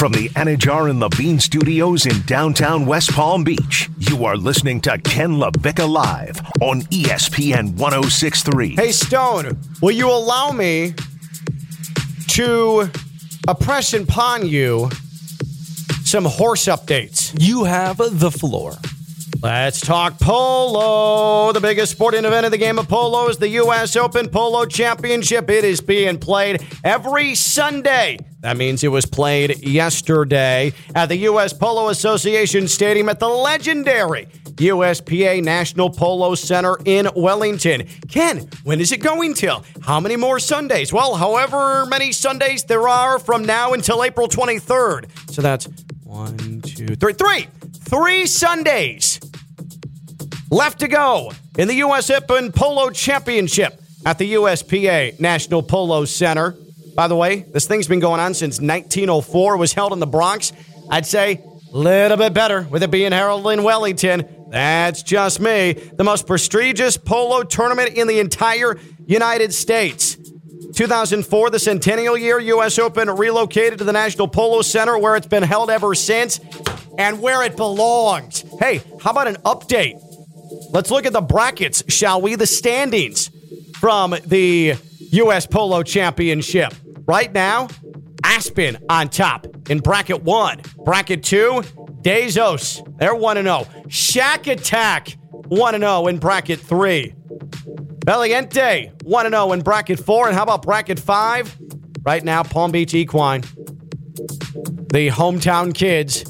From the Anajar and Levine Studios in downtown West Palm Beach, you are listening to Ken LaVicka Live on ESPN 1063. Hey, Stone, will you allow me to oppress and pawn you some horse updates? You have the floor. Let's talk polo. The biggest sporting event of the game of polo is the U.S. Open Polo Championship. It is being played every Sunday. That means it was played yesterday at the U.S. Polo Association Stadium at the legendary USPA National Polo Center in Wellington. Ken, when is it going till? How many more Sundays? Well, however many Sundays there are from now until April 23rd. So that's one, two, three, three, three Sundays left to go in the U.S. Open Polo Championship at the USPA National Polo Center. By the way, this thing's been going on since 1904. It was held in the Bronx. I'd say a little bit better with it being held in Wellington. That's just me. The most prestigious polo tournament in the entire United States. 2004, the centennial year, U.S. Open relocated to the National Polo Center where it's been held ever since and where it belongs. Hey, how about an update? Let's look at the brackets, shall we? The standings from the U.S. Polo Championship. Right now, Aspen on top in bracket one. Bracket two, Dezos. They're 1 0. Shack Attack 1 0 in bracket three. Valiente 1 0 in bracket four. And how about bracket five? Right now, Palm Beach Equine. The hometown kids.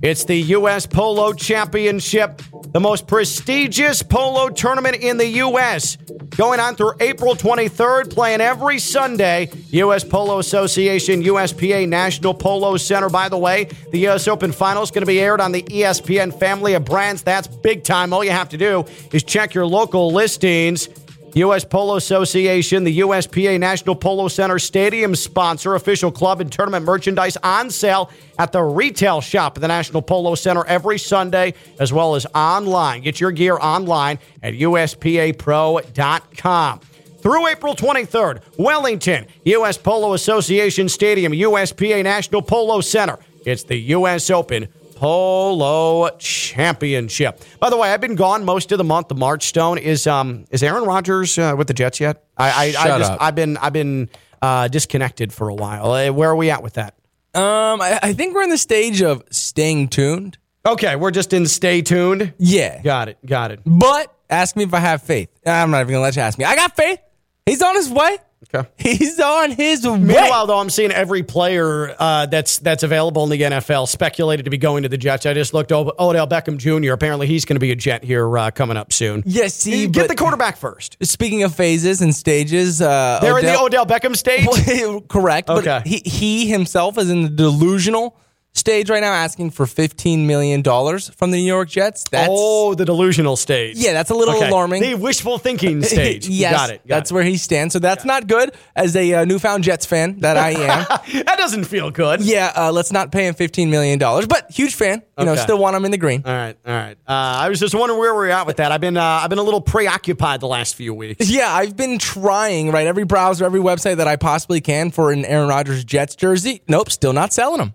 It's the U.S. Polo Championship, the most prestigious polo tournament in the U.S. Going on through April 23rd, playing every Sunday. U.S. Polo Association, USPA National Polo Center. By the way, the U.S. Open Final is going to be aired on the ESPN family of brands. That's big time. All you have to do is check your local listings. U.S. Polo Association, the USPA National Polo Center Stadium sponsor, official club and tournament merchandise on sale at the retail shop at the National Polo Center every Sunday, as well as online. Get your gear online at USPAPro.com. Through April 23rd, Wellington, U.S. Polo Association Stadium, USPA National Polo Center. It's the U.S. Open Polo Championship. By the way, I've been gone most of the month of March. Stone is um is Aaron Rodgers uh, with the Jets yet? I I, I Shut just up. I've been I've been uh, disconnected for a while. Uh, where are we at with that? Um, I, I think we're in the stage of staying tuned. Okay, we're just in stay tuned. Yeah. Got it. Got it. But ask me if I have faith. I'm not even gonna let you ask me. I got faith. He's on his way. Okay. He's on his way. Meanwhile, though, I'm seeing every player uh, that's that's available in the NFL speculated to be going to the Jets. I just looked over Odell Beckham Jr. Apparently, he's going to be a Jet here uh, coming up soon. Yes, see, get the quarterback first. speaking of phases and stages, uh, They're in the Odell- Odell Beckham stage. correct. Okay. But he, he himself is in the delusional stage right now, asking for fifteen million dollars from the New York Jets. That's oh, the delusional stage. yeah, that's a little Okay. alarming. The wishful thinking stage. yes, got it. got that's it. where he stands. So that's not good as a uh, newfound Jets fan that I am. that doesn't feel good. yeah, uh, let's not pay him fifteen million dollars, but huge fan. You know, still want him in the green. All right, all right. Uh, I was just wondering where we're at with that. I've been uh, I've been a little preoccupied the last few weeks. Yeah, I've been trying right every browser, every website that I possibly can for an Aaron Rodgers Jets jersey. Nope, still not selling them.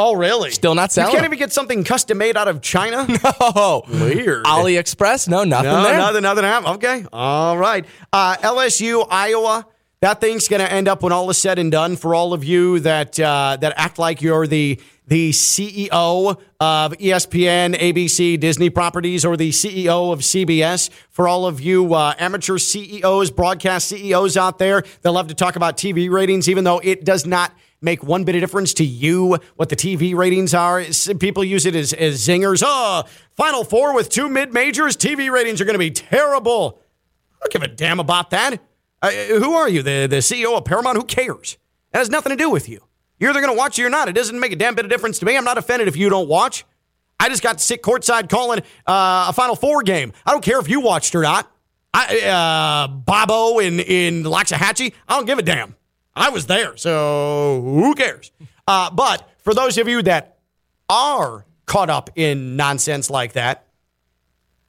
Oh, really? Still not selling. You can't even get something custom made out of China. No, Weird. AliExpress? No, nothing No, there. nothing, nothing happened. Okay. All right. Uh, LSU, Iowa. That thing's going to end up when all is said and done for all of you that uh, that act like you're the the CEO of ESPN, ABC, Disney properties, or the CEO of CBS. For all of you uh, amateur CEOs, broadcast CEOs out there that love to talk about TV ratings, even though it does not make one bit of difference to you what the TV ratings are. People use it as, as zingers. Oh, Final Four with two mid majors, TV ratings are going to be terrible. I don't give a damn about that. Uh, who are you? The, the CEO of Paramount? Who cares? That has nothing to do with you. You're either going to watch it or not. It doesn't make a damn bit of difference to me. I'm not offended if you don't watch. I just got to sit courtside calling uh, a Final Four game. I don't care if you watched or not. I, uh, Bobo in, in Loxahatchee, I don't give a damn. I was there, so who cares? Uh, but for those of you that are caught up in nonsense like that,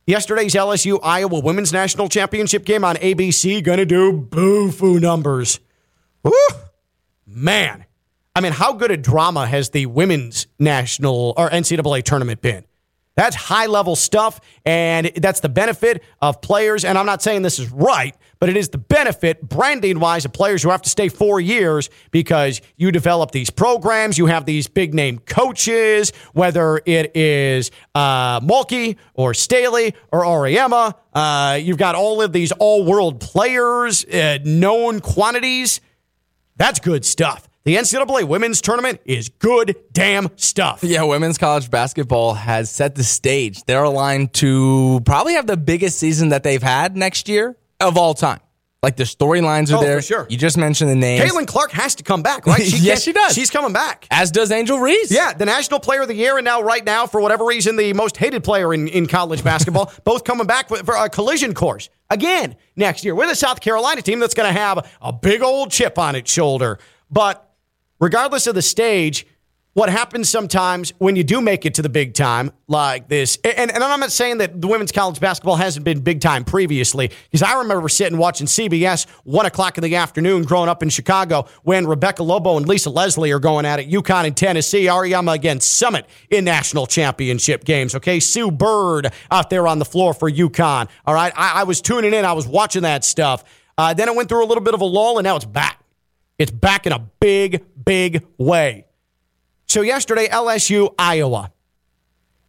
yesterday's LSU Iowa Women's National Championship game on ABC gonna do boo foo numbers. Woo! Man, I mean, how good a drama has the women's national or NCAA tournament been? That's high level stuff, and that's the benefit of players. And I'm not saying this is right, but it is the benefit, branding wise, of players who have to stay four years because you develop these programs. You have these big name coaches, whether it is uh, Mulkey or Staley or Auriemma. Uh, you've got all of these all world players, uh, known quantities. That's good stuff. The NCAA women's tournament is good damn stuff. Yeah, women's college basketball has set the stage. They're aligned to probably have the biggest season that they've had next year of all time. Like the storylines are Oh, there. for sure. You just mentioned the name. Caitlin Clark has to come back, right? Yes, can't- she does. She's coming back. As does Angel Reese. Yeah, the National Player of the Year, and now, right now, for whatever reason, the most hated player in, in college basketball, both coming back for, for a collision course again next year with a South Carolina team that's going to have a big old chip on its shoulder. But regardless of the stage, what happens sometimes when you do make it to the big time like this, and, and I'm not saying that the women's college basketball hasn't been big time previously, because I remember sitting watching CBS one o'clock in the afternoon growing up in Chicago when Rebecca Lobo and Lisa Leslie are going at it, UConn and Tennessee, Auriemma against Summitt in national championship games. Okay, Sue Bird out there on the floor for UConn. All right, I, I was tuning in, I was watching that stuff. Uh, then it went through a little bit of a lull, and now it's back. It's back in a big, big way. So yesterday, LSU, Iowa.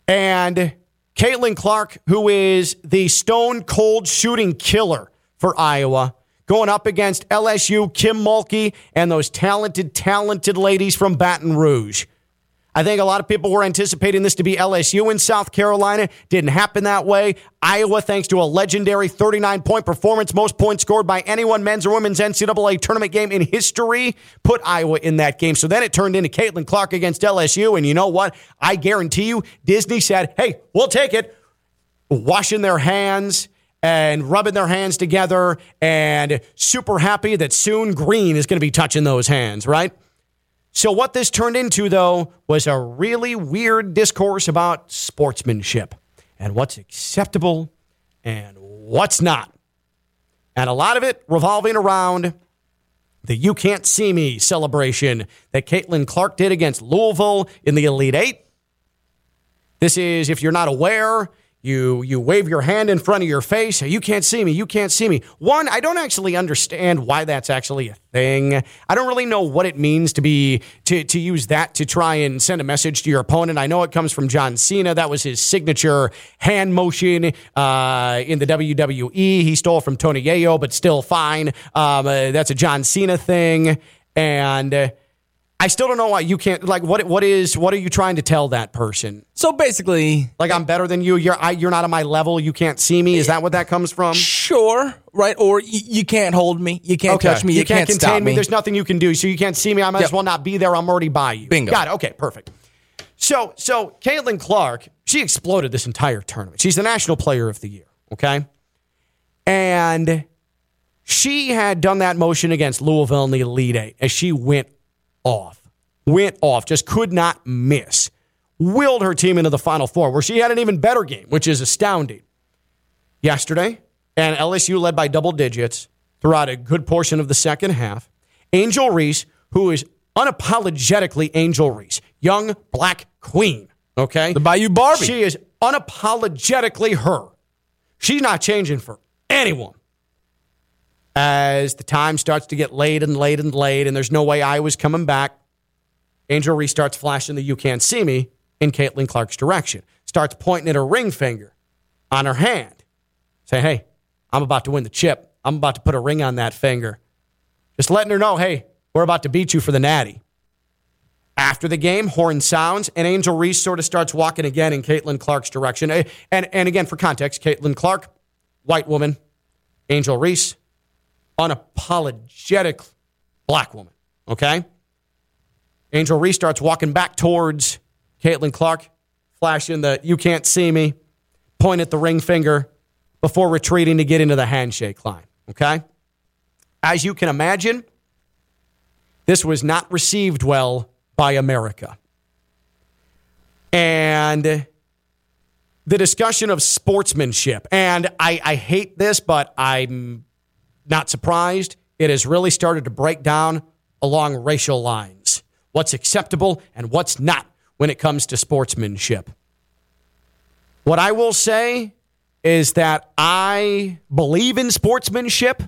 And Caitlin Clark, who is the stone cold shooting killer for Iowa, going up against LSU, Kim Mulkey, and those talented, talented ladies from Baton Rouge. I think a lot of people were anticipating this to be LSU in South Carolina. Didn't happen that way. Iowa, thanks to a legendary 39 point performance, most points scored by anyone, men's or women's NCAA tournament game in history, put Iowa in that game. So then it turned into Caitlin Clark against LSU. And you know what? I guarantee you, Disney said, hey, we'll take it. Washing their hands and rubbing their hands together and super happy that soon Green is going to be touching those hands, right? So, what this turned into, though, was a really weird discourse about sportsmanship and what's acceptable and what's not. And a lot of it revolving around the You Can't See Me celebration that Caitlin Clark did against Louisville in the Elite Eight. This is, if you're not aware, you you wave your hand in front of your face. You can't see me. You can't see me. One, I don't actually understand why that's actually a thing. I don't really know what it means to be to to use that to try and send a message to your opponent. I know it comes from John Cena. That was his signature hand motion uh, in the WWE. He stole from Tony Yayo, but still fine. Um, uh, that's a John Cena thing, and. I still don't know why you can't like what what is what are you trying to tell that person? So basically, Like I'm better than you. You're I, you're not on my level. You can't see me. Is that what that comes from? sure, right? Or y- you can't hold me. You can't touch me. You, can't, stop contain me. me. There's nothing you can do. So you can't see me. I might Yep. as well not be there. I'm already by you. Bingo. Got it. Okay, perfect. So so Caitlin Clark, she exploded this entire tournament. She's the national player of the year. Okay, and she had done that motion against Louisville in the Elite Eight as she went off, went off, just could not miss. Willed her team into the Final Four, where she had an even better game, which is astounding. Yesterday, and LSU led by double digits throughout a good portion of the second half. Angel Reese, who is unapologetically Angel Reese, young black queen, okay? the Bayou Barbie. She is unapologetically her. She's not changing for anyone. As the time starts to get late and late and late, and there's no way I was coming back, Angel Reese starts flashing the you can't see me in Caitlin Clark's direction. Starts pointing at her ring finger on her hand. saying, hey, I'm about to win the chip. I'm about to put a ring on that finger. Just letting her know, hey, we're about to beat you for the natty. After the game, horn sounds, and Angel Reese sort of starts walking again in Caitlin Clark's direction. Eh, And, and again, for context, Caitlin Clark, white woman. Angel Reese, unapologetic black woman. Okay? Angel Reese starts walking back towards Caitlin Clark, flashing the you can't see me, point at the ring finger before retreating to get into the handshake line. Okay? As you can imagine, this was not received well by America. And the discussion of sportsmanship, and I, I hate this, but I'm not surprised. It has really started to break down along racial lines. what's acceptable and what's not when it comes to sportsmanship. What I will say is that I believe in sportsmanship.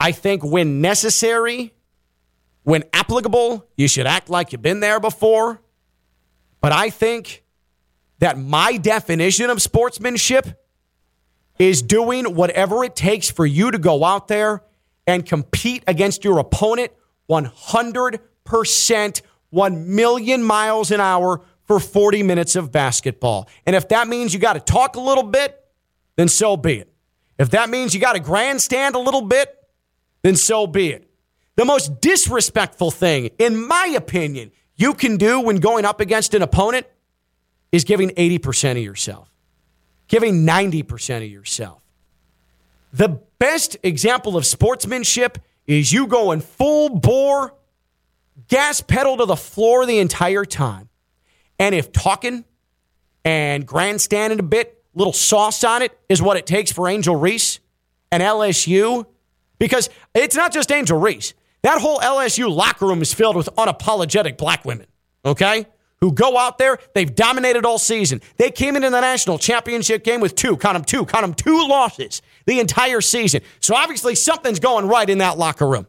I think when necessary, when applicable, you should act like you've been there before. But I think that my definition of sportsmanship is doing whatever it takes for you to go out there and compete against your opponent 100%, 1 million miles an hour for 40 minutes of basketball. And if that means you got to talk a little bit, then so be it. If that means you got to grandstand a little bit, then so be it. The most disrespectful thing, in my opinion, you can do when going up against an opponent is giving 80% of yourself, giving 90% of yourself. The best example of sportsmanship is you going full bore, gas pedal to the floor the entire time. And if talking and grandstanding a bit, little sauce on it is what it takes for Angel Reese and LSU, because it's not just Angel Reese. That whole LSU locker room is filled with unapologetic black women, okay? Who go out there, they've dominated all season. They came into the national championship game with two, count them two, count them two losses the entire season. So obviously something's going right in that locker room.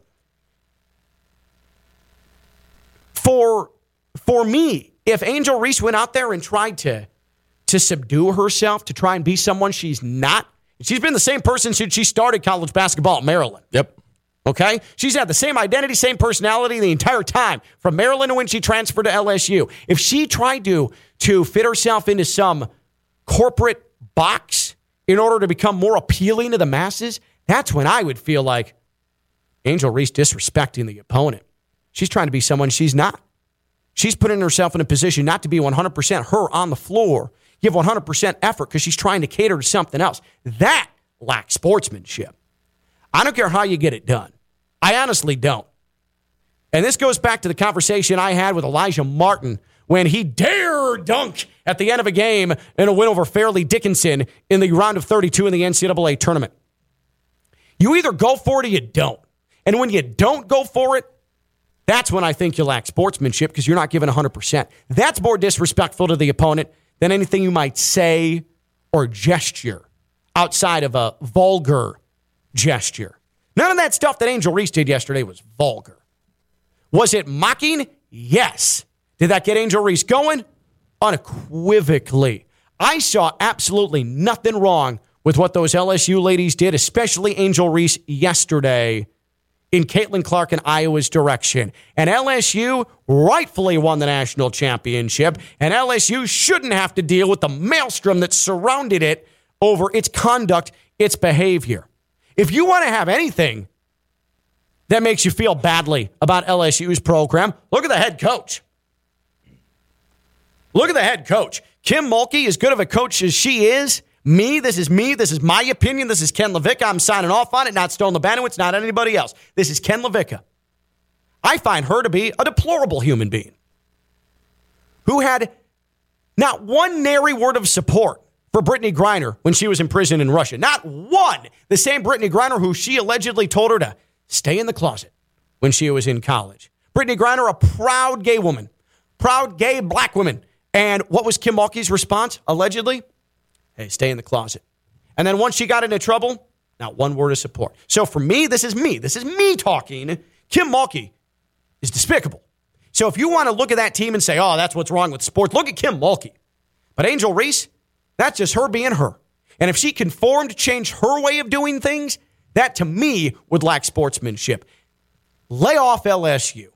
For for me, if Angel Reese went out there and tried to to subdue herself, to try and be someone she's not, she's been the same person since she started college basketball at Maryland. Yep. Okay? She's had the same identity, same personality the entire time from Maryland to when she transferred to LSU. If she tried to to fit herself into some corporate box in order to become more appealing to the masses, that's when I would feel like Angel Reese disrespecting the opponent. She's trying to be someone she's not. She's putting herself in a position not to be 100% her on the floor, give 100% effort because she's trying to cater to something else. That lacks sportsmanship. I don't care how you get it done. I honestly don't. And this goes back to the conversation I had with Alijah Martin when he dare dunk at the end of a game in a win over Fairleigh Dickinson in the round of 32 in the NCAA tournament. You either go for it or you don't. And when you don't go for it, that's when I think you lack sportsmanship because you're not giving 100%. That's more disrespectful to the opponent than anything you might say or gesture outside of a vulgar gesture. None of that stuff that Angel Reese did yesterday was vulgar. Was it mocking? Yes. Did that get Angel Reese going? Unequivocally. I saw absolutely nothing wrong with what those LSU ladies did, especially Angel Reese yesterday in Caitlin Clark and Iowa's direction. And LSU rightfully won the national championship, and LSU shouldn't have to deal with the maelstrom that surrounded it over its conduct, its behavior. If you want to have anything that makes you feel badly about LSU's program, look at the head coach. Look at the head coach. Kim Mulkey, as good of a coach as she is, me, this is me. This is my opinion. This is Ken LaVicka. I'm signing off on it, not Stone Lebanowitz, not anybody else. This is Ken LaVicka. I find her to be a deplorable human being who had not one nary word of support for Brittney Griner when she was in prison in Russia. Not one. The same Brittney Griner who she allegedly told her to stay in the closet when she was in college. Brittney Griner, a proud gay woman, proud gay black woman. And what was Kim Mulkey's response, allegedly? Hey, stay in the closet. And then once she got into trouble, not one word of support. So for me, this is me. This is me talking. Kim Mulkey is despicable. So if you want to look at that team and say, oh, that's what's wrong with sports, look at Kim Mulkey. But Angel Reese, that's just her being her. And if she conformed, change her way of doing things, that to me would lack sportsmanship. Lay off LSU.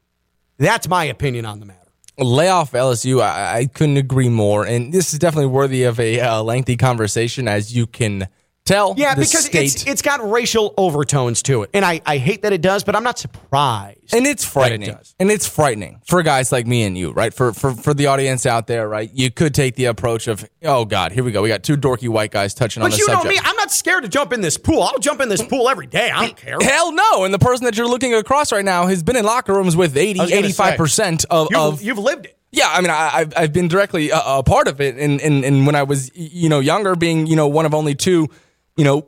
That's my opinion on the matter. Lay off LSU. I, I couldn't agree more. And this is definitely worthy of a uh, lengthy conversation, as you can tell. Yeah, because it's it's got racial overtones to it, and I, I hate that it does, but I'm not surprised. and it's frightening. does. And it's frightening for guys like me and you, right? For for for the audience out there, right? You could take the approach of, oh God, here we go. We got two dorky white guys touching on the subject. But you know me, I'm not scared to jump in this pool. I'll jump in this pool every day. I don't care. Hell no. And the person that you're looking across right now has been in locker rooms with 80, I was gonna 85% of, You've, of you've lived it. Yeah, I mean, I, I've I've been directly a, a part of it, and, and and when I was you know younger, being you know one of only two, you know,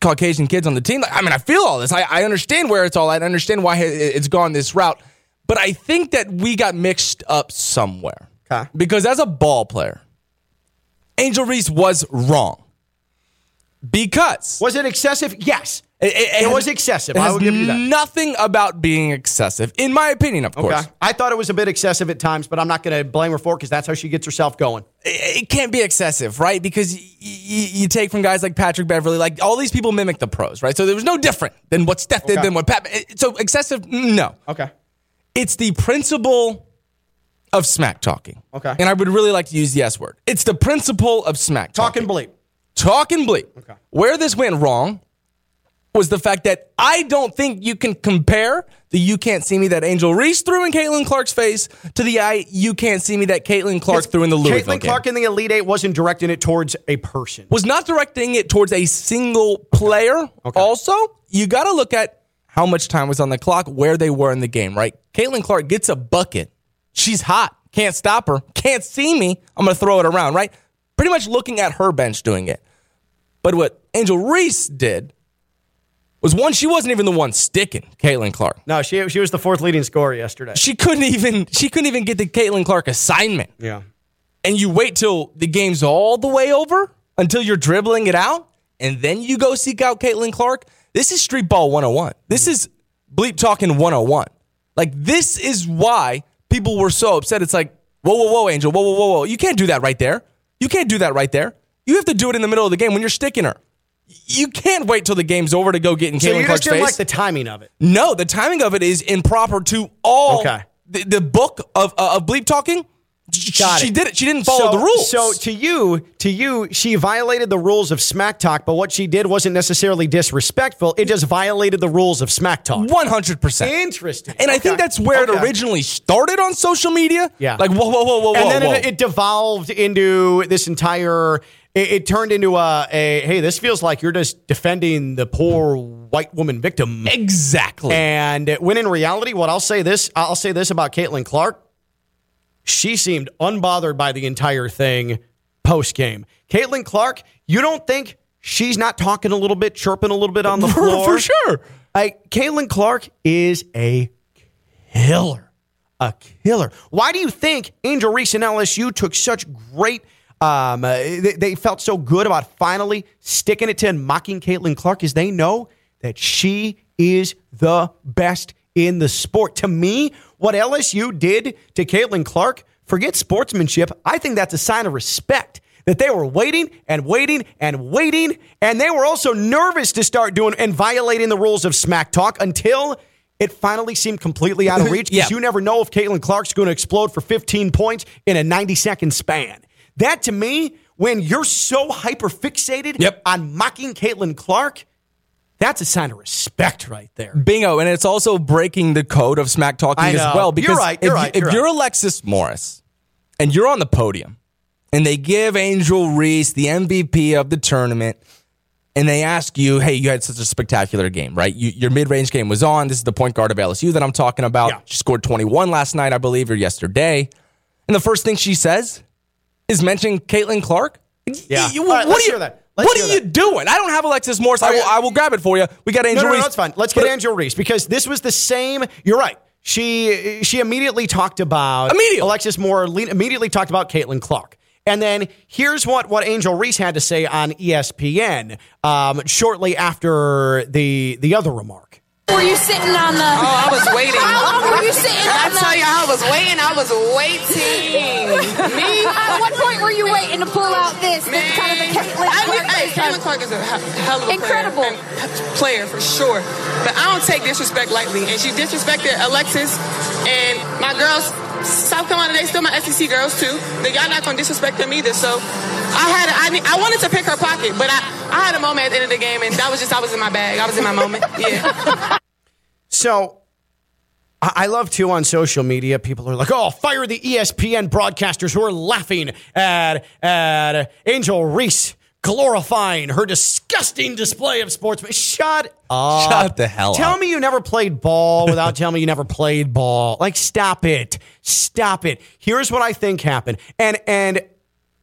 Caucasian kids on the team. I mean, I feel all this. I, I understand where it's all at. I understand why it- it's gone this route, But I think that we got mixed up somewhere. Okay. Because as a ball player, Angel Reese was wrong. Because Was it excessive? Yes. It, It has- was excessive. It I will give you that. nothing about being excessive, in my opinion, of course. Okay. I thought it was a bit excessive at times, but I'm not going to blame her for it because that's how she gets herself going. it it can't be excessive, right? Because y- y- you take from guys like Patrick Beverley, like all these people mimic the pros, right? So there was no different than what Steph did, Okay. than what Pat. Eh, so excessive, no. Okay. It's the principle of smack talking. Okay. And I would really like to use the S word. It's the principle of smack talking. Talking bleep. Talk and bleep. Okay. Where this went wrong was the fact that I don't think you can compare the "you can't see me" that Angel Reese threw in Caitlin Clark's face to the "I you can't see me" that Caitlin Clark threw in the Louisville Caitlin game. Clark in the Elite Eight wasn't directing it towards a person. was not directing it towards a single player. Also, you got to look at how much time was on the clock, where they were in the game, right? Caitlin Clark gets a bucket. She's hot. Can't stop her. Can't see me. I'm going to throw it around, right? Pretty much looking at her bench doing it. But what Angel Reese did was one, she wasn't even the one sticking Caitlin Clark. No, she she was the fourth leading scorer yesterday. She couldn't even she couldn't even get the Caitlin Clark assignment. Yeah. and you wait till the game's all the way over until you're dribbling it out, and then you go seek out Caitlin Clark. This is street ball 101. This is bleep talking 101. Like, this is why people were so upset. It's like, whoa, whoa, whoa, Angel, whoa, whoa, whoa, whoa. You can't do that right there. You can't do that right there. You have to do it in the middle of the game when you're sticking her. You can't wait till the game's over to go get in So Caitlin Clark's face. like the timing of it. No, the timing of it is improper to all. Okay. The, the book of uh, of bleep talking. She, Got she it. did it. She didn't follow so, the rules. So to you, to you, she violated the rules of smack talk, but what she did wasn't necessarily disrespectful. It just violated the rules of smack talk. one hundred percent. Interesting. And I think that's where it originally started on social media. Yeah. Like whoa, whoa, whoa, whoa, and whoa, And then whoa. It, it devolved into this entire. It, it turned into a, a hey, this feels like you're just defending the poor white woman victim. exactly. And uh, when in reality, what I'll say this, I'll say this about Caitlin Clark. She seemed unbothered by the entire thing post game. Caitlin Clark, you don't think she's not talking a little bit, chirping a little bit on the floor? for sure. Like Caitlin Clark is a killer, a killer. Why do you think Angel Reese and LSU took such great? Um, uh, they, they felt so good about finally sticking it to and mocking Caitlin Clark, is they know that she is the best in the sport. To me, what LSU did to Caitlin Clark, forget sportsmanship. I think that's a sign of respect that they were waiting and waiting and waiting, and they were also nervous to start doing and violating the rules of smack talk until it finally seemed completely out of reach because Yeah. you never know if Caitlin Clark's going to explode for 15 points in a 90 second span. That to me, when you're so hyper fixated Yep. on mocking Caitlin Clark, that's a sign of respect right there. Bingo. And it's also breaking the code of smack talking as well. Because You're right, you're if, right, you're you're right. Alexis Morris and you're on the podium and they give Angel Reese the MVP of the tournament and they ask you, hey, you had such a spectacular game, right? You, your mid range game was on. This is the point guard of LSU that I'm talking about. Yeah. She scored 21 last night, I believe, or yesterday. And the first thing she says is mention Caitlin Clark. Yeah. You- All right, what let's are you, hear that. Let's what hear are you that. doing? I don't have Alexis Morris. I will, I will grab it for you. We got No, Angel no, no, Reese. that's fine. Let's get But- Angel Reese because this was the same. You're right. She she immediately talked about Immediately. Alexis Moore. le- Immediately talked about Caitlin Clark. And then here's what, what Angel Reese had to say on ESPN um, shortly after the the other remark. Were you sitting on the? Oh, I was waiting. How long were you sitting I on the? I tell you, I was waiting. I was waiting. Me? At what point were you waiting to pull out this? this Man. kind of the Caitlin I, Clark hey, this Caitlin? Clark is a hell of a Incredible. player, and- player for sure. But I don't take disrespect lightly, and she disrespected Alexis and my girls. South Carolina, they still my SEC girls too. But y'all not gonna disrespect them either. So I had, I, need- I wanted to pick her pocket, but I, I had a moment at the end of the game, and that was just I was in my bag. I was in my moment. Yeah. So I I love too on social media. People are like, "Oh, fire the ESPN broadcasters who are laughing at at Angel Reese glorifying her disgusting display of sportsman." Shut up! Shut the hell Tell up. Tell me you never played ball without telling me you never played ball. Like, stop it! Stop it! Here's what I think happened, and and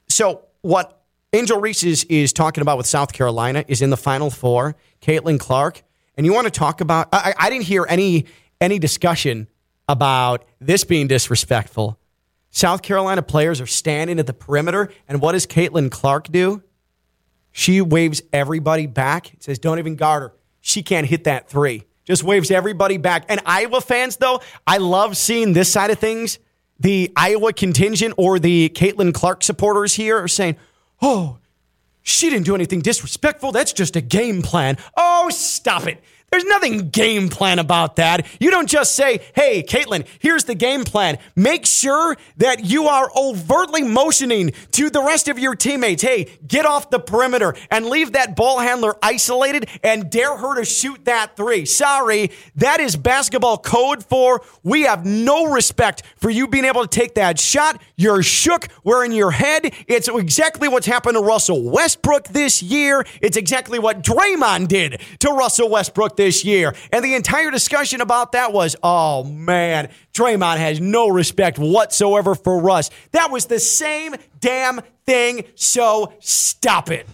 so what Angel Reese is, is talking about with South Carolina is in the Final Four. Caitlin Clark, and you want to talk about? I I didn't hear any any discussion about this being disrespectful. South Carolina players are standing at the perimeter, and what does Caitlin Clark do? She waves everybody back. Says, "Don't even guard her. She can't hit that three. Just waves everybody back. And Iowa fans, though, I love seeing this side of things. The Iowa contingent or the Caitlin Clark supporters here are saying, "Oh, she didn't do anything disrespectful. That's just a game plan. Oh, stop it. There's nothing game plan about that. You don't just say, hey, Caitlin, here's the game plan. Make sure that you are overtly motioning to the rest of your teammates, hey, get off the perimeter and leave that ball handler isolated and dare her to shoot that three. Sorry, that is basketball code for we have no respect for you being able to take that shot. You're shook. We're in your head. It's exactly what's happened to Russell Westbrook this year. It's exactly what Draymond did to Russell Westbrook this year. And the entire discussion about that was, oh man, Draymond has no respect whatsoever for Russ. That was the same damn thing. So stop it.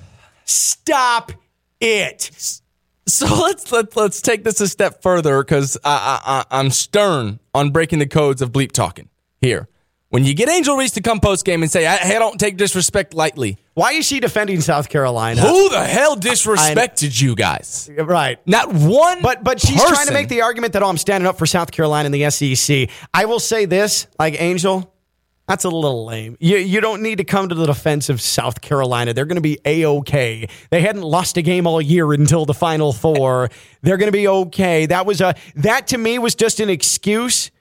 Stop it. So let's let, let's take this a step further because I, I, I'm stern on breaking the codes of bleep talking here. When you get Angel Reese to come post game and say, I, I don't take disrespect lightly, Why is she defending South Carolina? who the hell disrespected you guys? Right. Not one. But but she's trying to make the argument that oh I'm standing up for South Carolina in the SEC. I will say this, like Angel, that's a little lame. You you don't need to come to the defense of South Carolina. They're going to be a okay. They hadn't lost a game all year until the Final Four. They're going to be okay. That was a that to me was just an excuse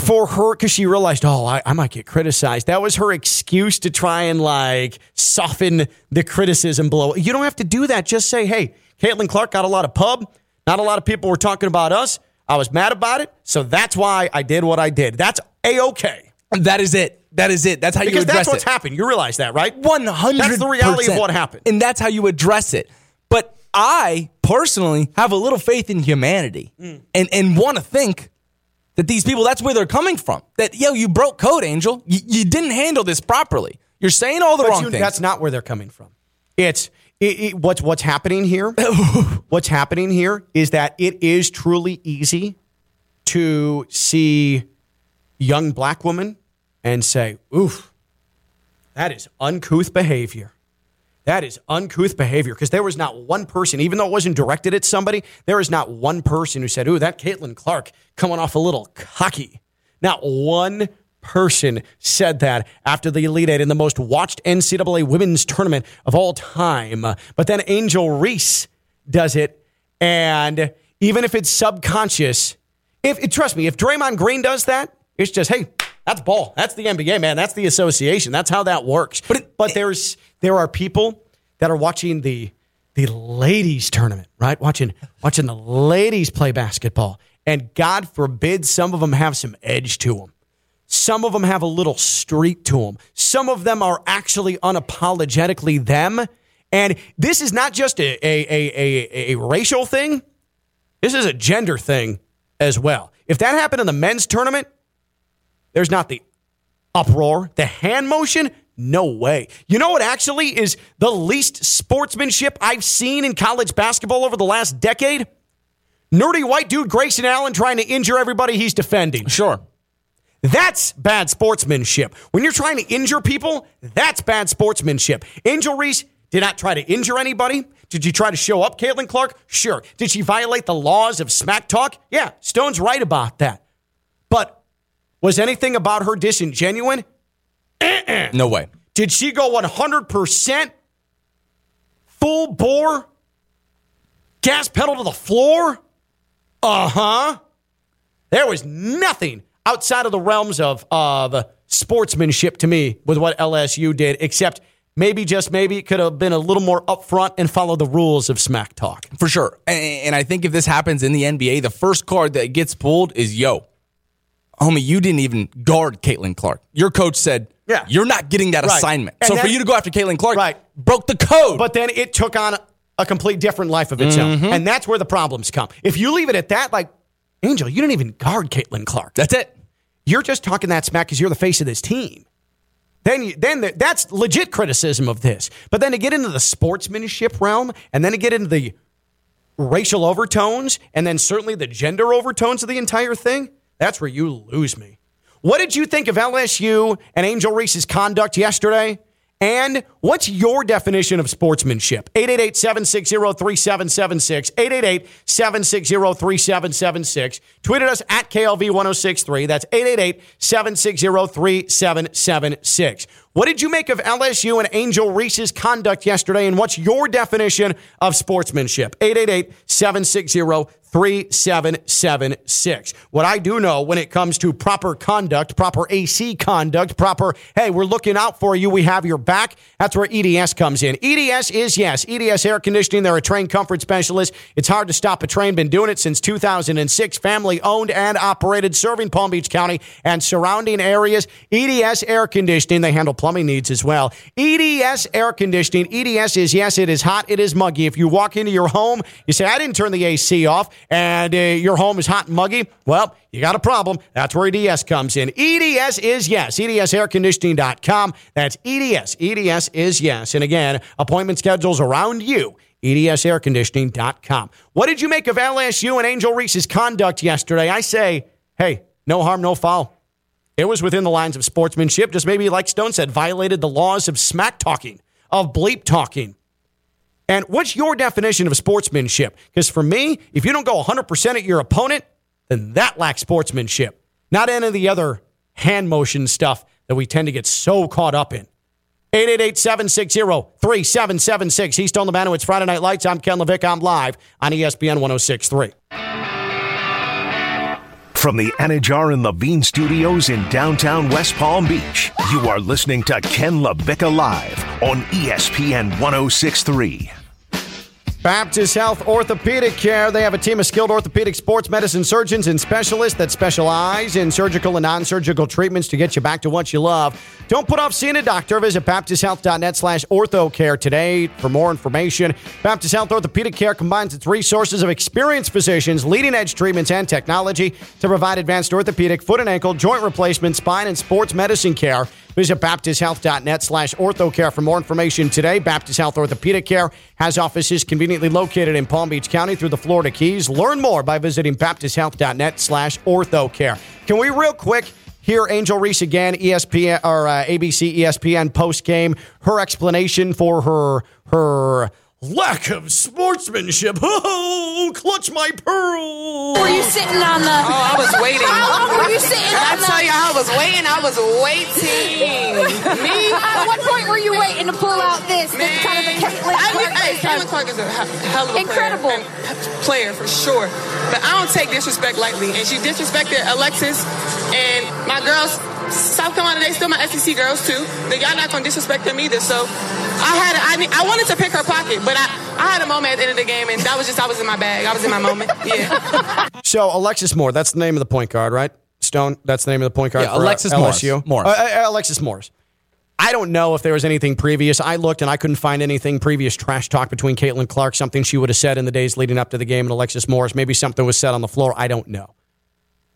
for her because she realized, oh, I, I might get criticized. That was her excuse to try and like soften the criticism blow. You don't have to do that. Just say, hey, Caitlin Clark got a lot of pub. Not a lot of people were talking about us. I was mad about it. So that's why I did what I did. That's a okay. that is it. That is it. That's how you address it. Because that's what's it. happened. You realize that, right? One hundred. That's the reality of what happened. and that's how you address it. But I personally have a little faith in humanity, Mm. and and want to think that these people that's where they're coming from. That yo, you broke code, Angel. You, you didn't handle this properly. You're saying all the But wrong you- things. that's not where they're coming from. It's it, it, what's what's happening here. what's happening here is that it is truly easy to see young black woman and say, "Oof, that is uncouth behavior." That is uncouth behavior because there was not one person, even though it wasn't directed at somebody, there is not one person who said, Ooh, that Caitlin Clark coming off a little cocky. Not one person said that after the Elite Eight in the most watched NCAA women's tournament of all time. But then Angel Reese does it. And even if it's subconscious, if trust me, if Draymond Green does that, it's just, hey, that's ball. That's the NBA, man. That's the association. That's how that works. But it, but there's there are people that are watching the the ladies tournament, right? Watching watching the ladies play basketball, and God forbid some of them have some edge to them. Some of them have a little street to them. Some of them are actually unapologetically them. And this is not just a, a, a, a, a racial thing. This is a gender thing as well. If that happened in the men's tournament, there's not the uproar, the hand motion. No way. You know what actually is the least sportsmanship I've seen in college basketball over the last decade? Nerdy white dude Grayson Allen trying to injure everybody he's defending. sure. That's bad sportsmanship. When you're trying to injure people, that's bad sportsmanship. Angel Reese did not try to injure anybody. Did you try to show up, Caitlin Clark? Sure. Did she violate the laws of smack talk? Yeah, Stone's right about that. Was anything about her disingenuine? No way. Did she go 100% full bore? Gas pedal to the floor? Uh huh. There was nothing outside of the realms of, of sportsmanship to me with what LSU did, except maybe, just maybe, it could have been a little more upfront and follow the rules of smack talk. For sure. And I think if this happens in the NBA, the first card that gets pulled is yo, homie, you didn't even guard Caitlin Clark. Your coach said, Yeah. you're not getting that Right. assignment. And so for you to go after Caitlin Clark, Right. broke the code. But then it took on a complete different life of itself. Mm-hmm. And that's where the problems come. If you leave it at that, like, Angel, you didn't even guard Caitlin Clark. that's it. You're just talking that smack because you're the face of this team. Then, you, then the, that's legit criticism of this. But then to get into the sportsmanship realm, and then to get into the racial overtones, and then certainly the gender overtones of the entire thing, That's where you lose me. What did you think of LSU and Angel Reese's conduct yesterday? And what's your definition of sportsmanship? 888 760 3776. 888 760 3776. Tweeted us at KLV 1063. That's 888 760 3776. What did you make of LSU and Angel Reese's conduct yesterday? And what's your definition of sportsmanship? 888 760 3776. What I do know when it comes to proper conduct, proper AC conduct, proper, hey, we're looking out for you, we have your back, that's where EDS comes in. EDS is, yes, EDS Air Conditioning. They're a Trane comfort specialist. It's hard to stop a Trane, been doing it since 2006, family owned and operated, serving Palm Beach County and surrounding areas. EDS Air Conditioning, they handle plumbing needs as well. EDS Air Conditioning, EDS is, yes, it is hot, it is muggy. If you walk into your home, you say, I didn't turn the AC off and uh, your home is hot and muggy, well, you got a problem. That's where EDS comes in. EDS is yes. EDSairconditioning.com. That's EDS. EDS is yes. And again, appointment schedules around you. EDSairconditioning.com. What did you make of LSU and Angel Reese's conduct yesterday? I say, hey, no harm, no foul. It was within the lines of sportsmanship, just maybe, like Stone said, violated the laws of smack talking, of bleep talking. And what's your definition of sportsmanship? Because for me, if you don't go 100% at your opponent, then that lacks sportsmanship. Not any of the other hand motion stuff that we tend to get so caught up in. 888-760-3776. He's Stone Labano. It's Friday Night Lights. I'm Ken Levick. I'm live on ESPN 1063. From the Anajar and Levine studios in downtown West Palm Beach, you are listening to Ken LaVicka Live on ESPN 1063. Baptist Health Orthopedic Care. They have a team of skilled orthopedic sports medicine surgeons and specialists that specialize in surgical and non-surgical treatments to get you back to what you love. Don't put off seeing a doctor. Visit baptisthealth.net slash orthocare today for more information. Baptist Health Orthopedic Care combines its resources of experienced physicians, leading edge treatments, and technology to provide advanced orthopedic, foot and ankle, joint replacement, spine, and sports medicine care. Visit baptisthealth.net slash orthocare for more information today. Baptist Health Orthopedic Care has offices conveniently located in Palm Beach County through the Florida Keys. Learn more by visiting baptisthealth.net slash orthocare. Can we real quick hear Angel Reese again, ESPN or uh, ABC ESPN post game, her explanation for her her lack of sportsmanship. Oh, clutch my pearl. Were you sitting on the? Oh, I was waiting. How long were you sitting I on the? tell you, I was waiting. I was waiting. Me? At what point were you waiting to pull out this? this kind of the Caitlin I mean, Clark hey, Caitlin Clark is a hell of a Incredible. player, player for sure. But I don't take disrespect lightly, and she disrespected Alexis and my girls. South Carolina, they still my SEC girls too. Then y'all not gonna disrespect them either. So I had, I, need- I wanted to pick her pocket, but I, I had a moment at the end of the game, and that was just I was in my bag. I was in my moment. Yeah. So Alexis Moore, that's the name of the point guard, right? Stone, that's the name of the point guard Yeah, for uh, Alexis LSU. Morris. Morris. Uh, uh, Alexis Morris. I don't know if there was anything previous. I looked and I couldn't find anything previous trash talk between Caitlin Clark, something she would have said in the days leading up to the game, and Alexis Morris. Maybe something was said on the floor. I don't know.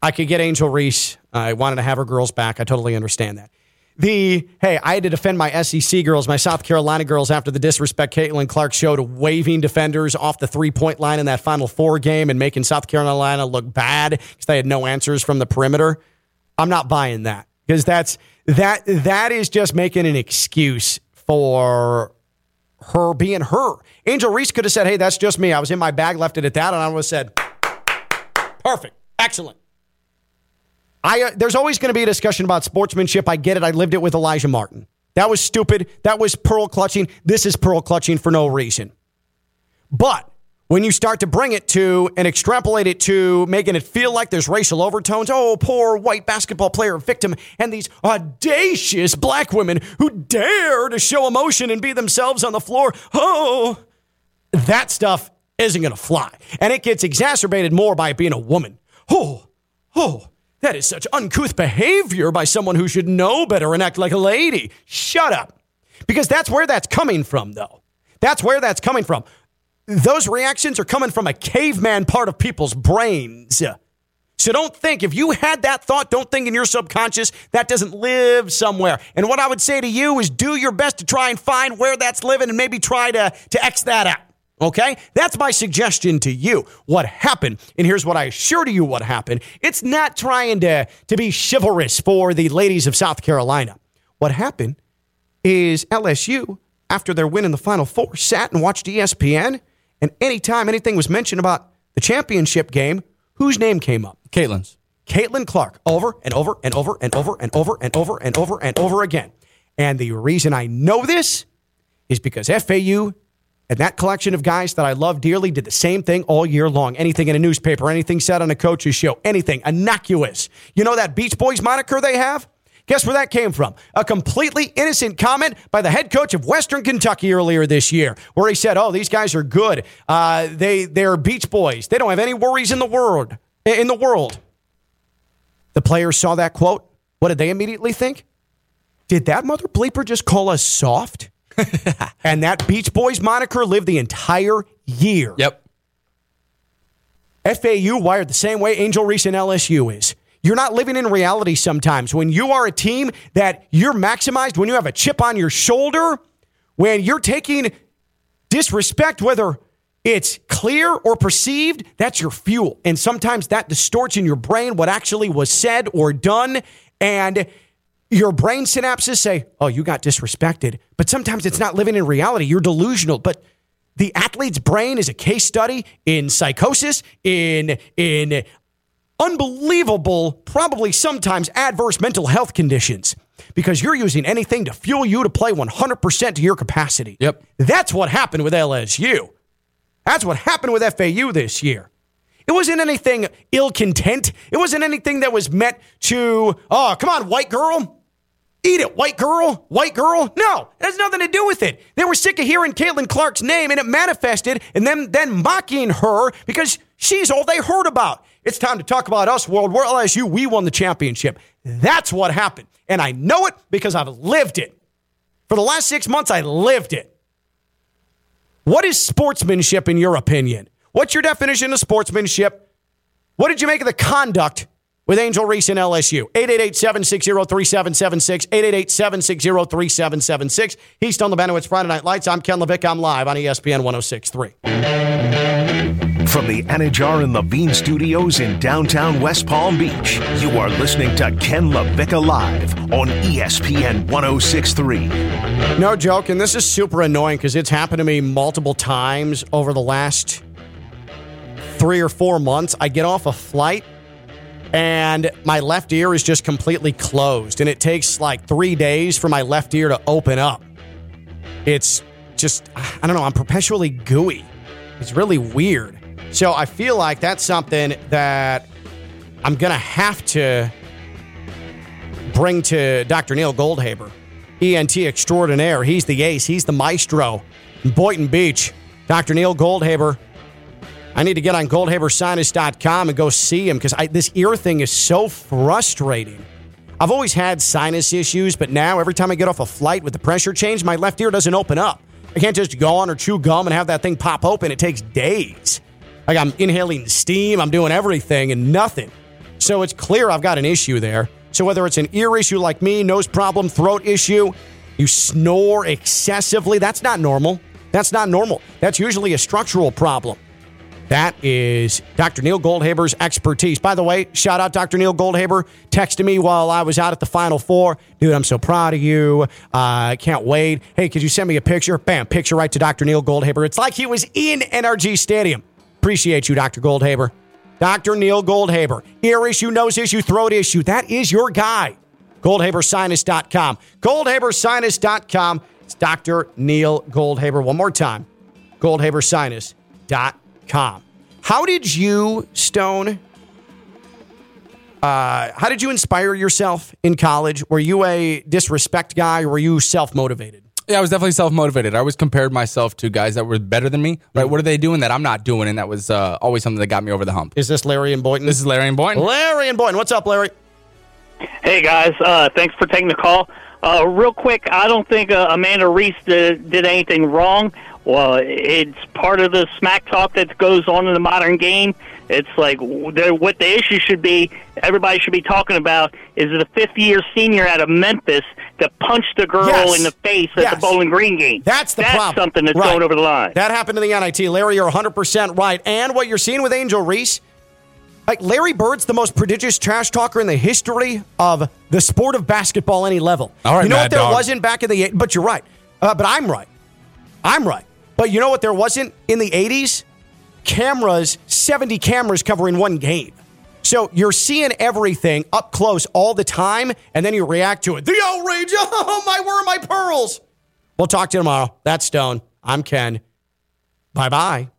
I could get Angel Reese. I wanted to have her girls back. I totally understand that. The hey, I had to defend my SEC girls, my South Carolina girls, after the disrespect Caitlin Clark showed, waving defenders off the three point line in that Final Four game and making South Carolina look bad because they had no answers from the perimeter. I'm not buying that because that's that that is just making an excuse for her being her. Angel Reese could have said, "Hey, that's just me. I was in my bag, left it at that," and I would have said, "Perfect, excellent." I uh, there's always going to be a discussion about sportsmanship. I get it. I lived it with Alijah Martin. That was stupid. That was pearl clutching. This is pearl clutching for no reason. But when you start to bring it to and extrapolate it to making it feel like there's racial overtones, oh, poor white basketball player victim, and these audacious black women who dare to show emotion and be themselves on the floor, oh, that stuff isn't going to fly. And it gets exacerbated more by being a woman. Oh, oh, that is such uncouth behavior by someone who should know better and act like a lady. Shut up. Because that's where that's coming from, though. That's where that's coming from. Those reactions are coming from a caveman part of people's brains. So don't think, if you had that thought, don't think in your subconscious that doesn't live somewhere. And what I would say to you is do your best to try and find where that's living and maybe try to, to X that out. Okay? That's my suggestion to you. What happened, and here's what I assure to you what happened. It's not trying to, to be chivalrous for the ladies of South Carolina. What happened is LSU, after their win in the Final Four, sat and watched ESPN, and anytime anything was mentioned about the championship game, whose name came up? Caitlin's. Caitlin Clark over and over and over and over and over and over and over and over again. And the reason I know this is because FAU and that collection of guys that I love dearly did the same thing all year long. Anything in a newspaper, anything said on a coach's show, anything innocuous. You know that Beach Boys moniker they have? Guess where that came from? A completely innocent comment by the head coach of Western Kentucky earlier this year, where he said, "Oh, these guys are good. Uh, they they're Beach Boys. They don't have any worries in the world. In the world." The players saw that quote. What did they immediately think? Did that mother bleeper just call us soft? and that Beach Boys moniker lived the entire year. Yep. FAU wired the same way Angel Reese and LSU is. You're not living in reality sometimes. When you are a team that you're maximized, when you have a chip on your shoulder, when you're taking disrespect, whether it's clear or perceived, that's your fuel. And sometimes that distorts in your brain what actually was said or done. And your brain synapses say, oh, you got disrespected. But sometimes it's not living in reality. You're delusional. But the athlete's brain is a case study in psychosis, in, in unbelievable, probably sometimes adverse mental health conditions because you're using anything to fuel you to play 100% to your capacity. Yep. That's what happened with LSU. That's what happened with FAU this year. It wasn't anything ill content. It wasn't anything that was meant to, oh, come on, white girl. Eat it, white girl, white girl. No, it has nothing to do with it. They were sick of hearing Caitlin Clark's name and it manifested and them then mocking her because she's all they heard about. It's time to talk about us, World War LSU. We won the championship. That's what happened. And I know it because I've lived it. For the last six months, I lived it. What is sportsmanship in your opinion? What's your definition of sportsmanship? What did you make of the conduct with Angel Reese and LSU? 888-760-3776, 888-760-3776. He's on the Benowitz Friday Night Lights. I'm Ken LaVicka. I'm live on ESPN 1063. From the Anidjar and Levine studios in downtown West Palm Beach, you are listening to Ken LaVicka Live on ESPN 1063. No joke, and this is super annoying because it's happened to me multiple times over the last three or four months. I get off a flight and my left ear is just completely closed, and it takes like three days for my left ear to open up. It's just, I don't know, I'm perpetually gooey. It's really weird. So I feel like that's something that I'm going to have to bring to Dr. Neil Goldhaber, ENT extraordinaire. He's the ace, he's the maestro in Boynton Beach. Dr. Neil Goldhaber. I need to get on goldhabersinus.com and go see him because this ear thing is so frustrating. I've always had sinus issues, but now every time I get off a flight with the pressure change, my left ear doesn't open up. I can't just go on or chew gum and have that thing pop open. It takes days. Like I'm inhaling steam, I'm doing everything and nothing. So it's clear I've got an issue there. So whether it's an ear issue like me, nose problem, throat issue, you snore excessively, that's not normal. That's not normal. That's usually a structural problem. That is Dr. Neil Goldhaber's expertise. By the way, shout out Dr. Neil Goldhaber. Texted me while I was out at the Final Four. Dude, I'm so proud of you. I uh, can't wait. Hey, could you send me a picture? Bam, picture right to Dr. Neil Goldhaber. It's like he was in NRG Stadium. Appreciate you, Dr. Goldhaber. Dr. Neil Goldhaber. Ear issue, nose issue, throat issue. That is your guy. GoldhaberSinus.com. GoldhaberSinus.com. It's Dr. Neil Goldhaber. One more time. GoldhaberSinus.com. How did you, Stone, uh, how did you inspire yourself in college? Were you a disrespect guy or were you self motivated? Yeah, I was definitely self motivated. I always compared myself to guys that were better than me. Right? What are they doing that I'm not doing? And that was uh, always something that got me over the hump. Is this Larry and Boynton? This is Larry and Boynton. Larry and Boynton. What's up, Larry? Hey guys, uh, thanks for taking the call. Uh, real quick, I don't think uh, Amanda Reese did, did anything wrong. Well, it's part of the smack talk that goes on in the modern game. It's like what the issue should be. Everybody should be talking about is the fifth year senior out of Memphis that punched the girl Yes. in the face at Yes. the Bowling Green game. That's the that's problem. something that's Right. going over the line. That happened in the NIT. Larry, you're 100% right. And what you're seeing with Angel Reese, like Larry Bird's the most prodigious trash talker in the history of the sport of basketball, any level. All right, you know Mad what there Dog. wasn't back in the eight, but you're right. Uh, but I'm right. I'm right. But you know what there wasn't in the 80s? Cameras, 70 cameras covering one game. So you're seeing everything up close all the time, and then you react to it. The outrage! Oh, my, where are my pearls? We'll talk to you tomorrow. That's Stone. I'm Ken. Bye bye.